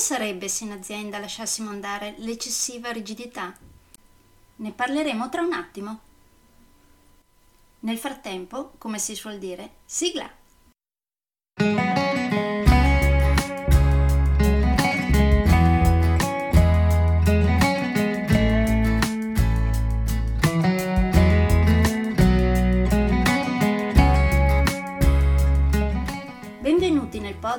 sarebbe se in azienda lasciassimo andare l'eccessiva rigidità? Ne parleremo tra un attimo. Nel frattempo, come si suol dire, sigla!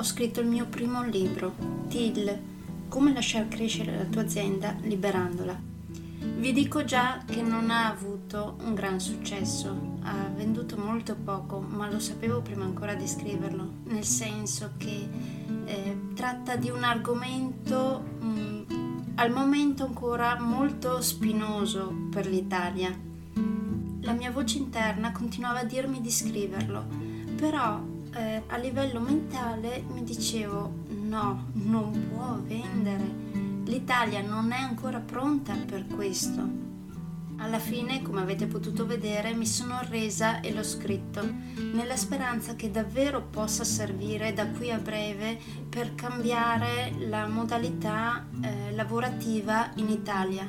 Ho scritto il mio primo libro, TIL, come lasciar crescere la tua azienda liberandola. Vi dico già che non ha avuto un gran successo, ha venduto molto poco, ma lo sapevo prima ancora di scriverlo, nel senso che eh, tratta di un argomento mh, mm, al momento ancora molto spinoso per l'Italia. La mia voce interna continuava a dirmi di scriverlo, però eh, a livello mentale mi dicevo no, non può vendere. L'Italia non è ancora pronta per questo. Alla fine, come avete potuto vedere, mi sono arresa e l'ho scritto, nella speranza che davvero possa servire da qui a breve per cambiare la modalità eh, lavorativa in Italia.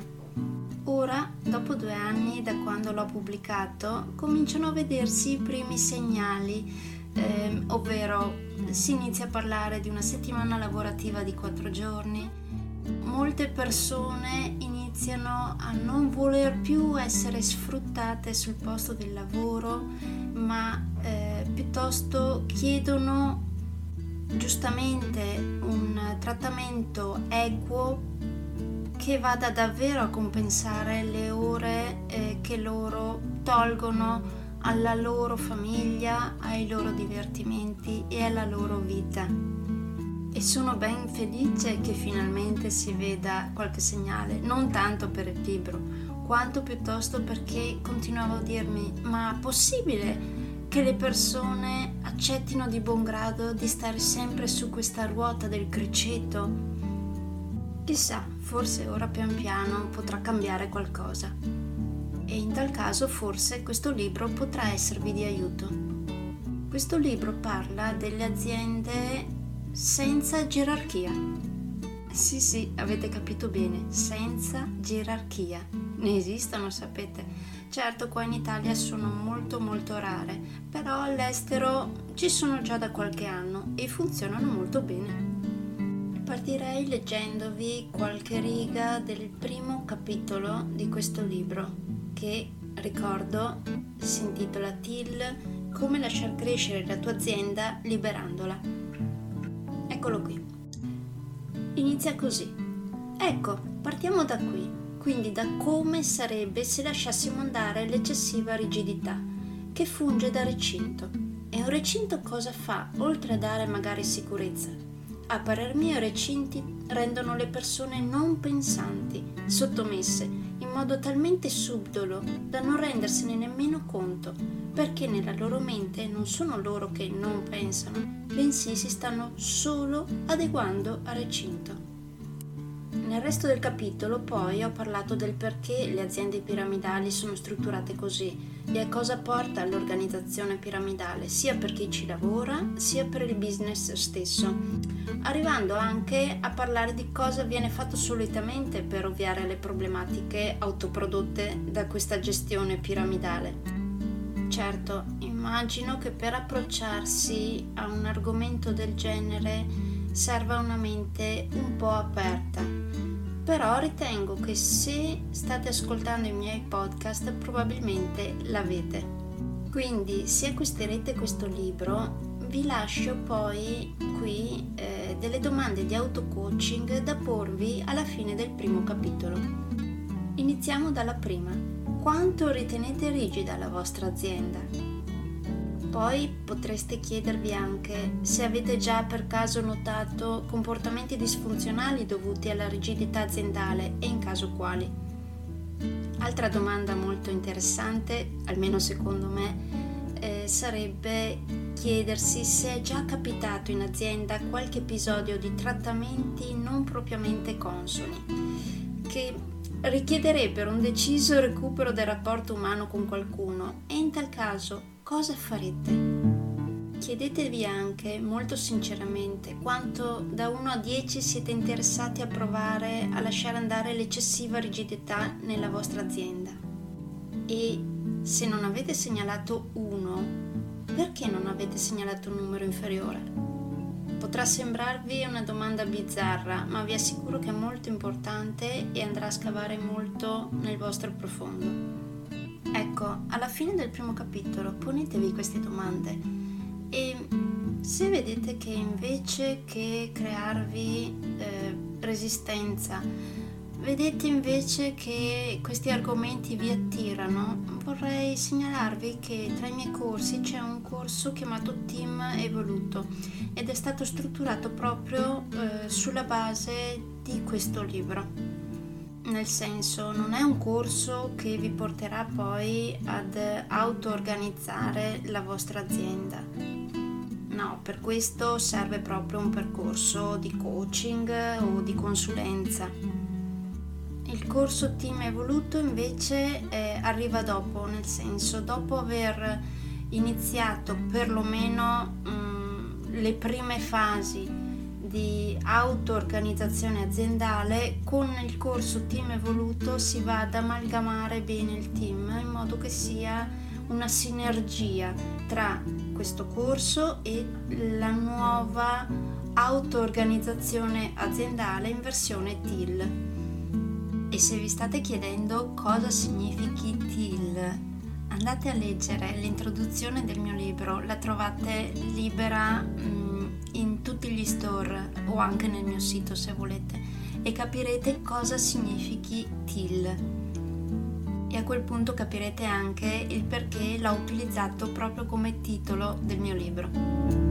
Ora, dopo due anni da quando l'ho pubblicato, cominciano a vedersi i primi segnali eh, ovvero si inizia a parlare di una settimana lavorativa di quattro giorni, molte persone iniziano a non voler più essere sfruttate sul posto del lavoro, ma eh, piuttosto chiedono giustamente un trattamento equo che vada davvero a compensare le ore eh, che loro tolgono alla loro famiglia, ai loro divertimenti e alla loro vita. E sono ben felice che finalmente si veda qualche segnale, non tanto per il libro, quanto piuttosto perché continuavo a dirmi, ma possibile che le persone accettino di buon grado di stare sempre su questa ruota del criceto? Chissà, forse ora pian piano potrà cambiare qualcosa e in tal caso forse questo libro potrà esservi di aiuto. Questo libro parla delle aziende senza gerarchia. Sì, sì, avete capito bene, senza gerarchia. Ne esistono, sapete. Certo, qua in Italia sono molto molto rare, però all'estero ci sono già da qualche anno e funzionano molto bene. Partirei leggendovi qualche riga del primo capitolo di questo libro che, ricordo, si intitola TIL Come lasciar crescere la tua azienda liberandola. Eccolo qui. Inizia così. Ecco, partiamo da qui, quindi da come sarebbe se lasciassimo andare l'eccessiva rigidità, che funge da recinto. E un recinto cosa fa, oltre a dare magari sicurezza? A parer mio recinti rendono le persone non pensanti, sottomesse, in modo talmente subdolo da non rendersene nemmeno conto, perché nella loro mente non sono loro che non pensano, bensì si stanno solo adeguando a recinto. Nel resto del capitolo poi ho parlato del perché le aziende piramidali sono strutturate così e a cosa porta l'organizzazione piramidale sia per chi ci lavora sia per il business stesso, arrivando anche a parlare di cosa viene fatto solitamente per ovviare alle problematiche autoprodotte da questa gestione piramidale. Certo, immagino che per approcciarsi a un argomento del genere serva una mente un po' aperta. Però ritengo che se state ascoltando i miei podcast probabilmente l'avete. Quindi se acquisterete questo libro vi lascio poi qui eh, delle domande di auto-coaching da porvi alla fine del primo capitolo. Iniziamo dalla prima. Quanto ritenete rigida la vostra azienda? Poi potreste chiedervi anche se avete già per caso notato comportamenti disfunzionali dovuti alla rigidità aziendale e in caso quali. Altra domanda molto interessante, almeno secondo me, eh, sarebbe chiedersi se è già capitato in azienda qualche episodio di trattamenti non propriamente consoni, che richiederebbero un deciso recupero del rapporto umano con qualcuno e in tal caso cosa farete? Chiedetevi anche molto sinceramente quanto da 1 a 10 siete interessati a provare a lasciare andare l'eccessiva rigidità nella vostra azienda. E se non avete segnalato 1, perché non avete segnalato un numero inferiore? Potrà sembrarvi una domanda bizzarra, ma vi assicuro che è molto importante e andrà a scavare molto nel vostro profondo. Ecco, alla fine del primo capitolo ponetevi queste domande e se vedete che invece che crearvi eh, resistenza, vedete invece che questi argomenti vi attirano, vorrei segnalarvi che tra i miei corsi c'è un corso chiamato Team Evoluto ed è stato strutturato proprio eh, sulla base di questo libro. Nel senso, non è un corso che vi porterà poi ad auto-organizzare la vostra azienda. No, per questo serve proprio un percorso di coaching o di consulenza il corso Team Evoluto invece eh, arriva dopo, nel senso dopo aver iniziato perlomeno mh, mm, le prime fasi di auto-organizzazione aziendale, con il corso Team Evoluto si va ad amalgamare bene il team in modo che sia una sinergia tra questo corso e la nuova auto-organizzazione aziendale in versione TIL. E se vi state chiedendo cosa significhi TIL, andate a leggere l'introduzione del mio libro, la trovate libera mm, in tutti gli store o anche nel mio sito se volete e capirete cosa significhi TIL. E a quel punto capirete anche il perché l'ho utilizzato proprio come titolo del mio libro.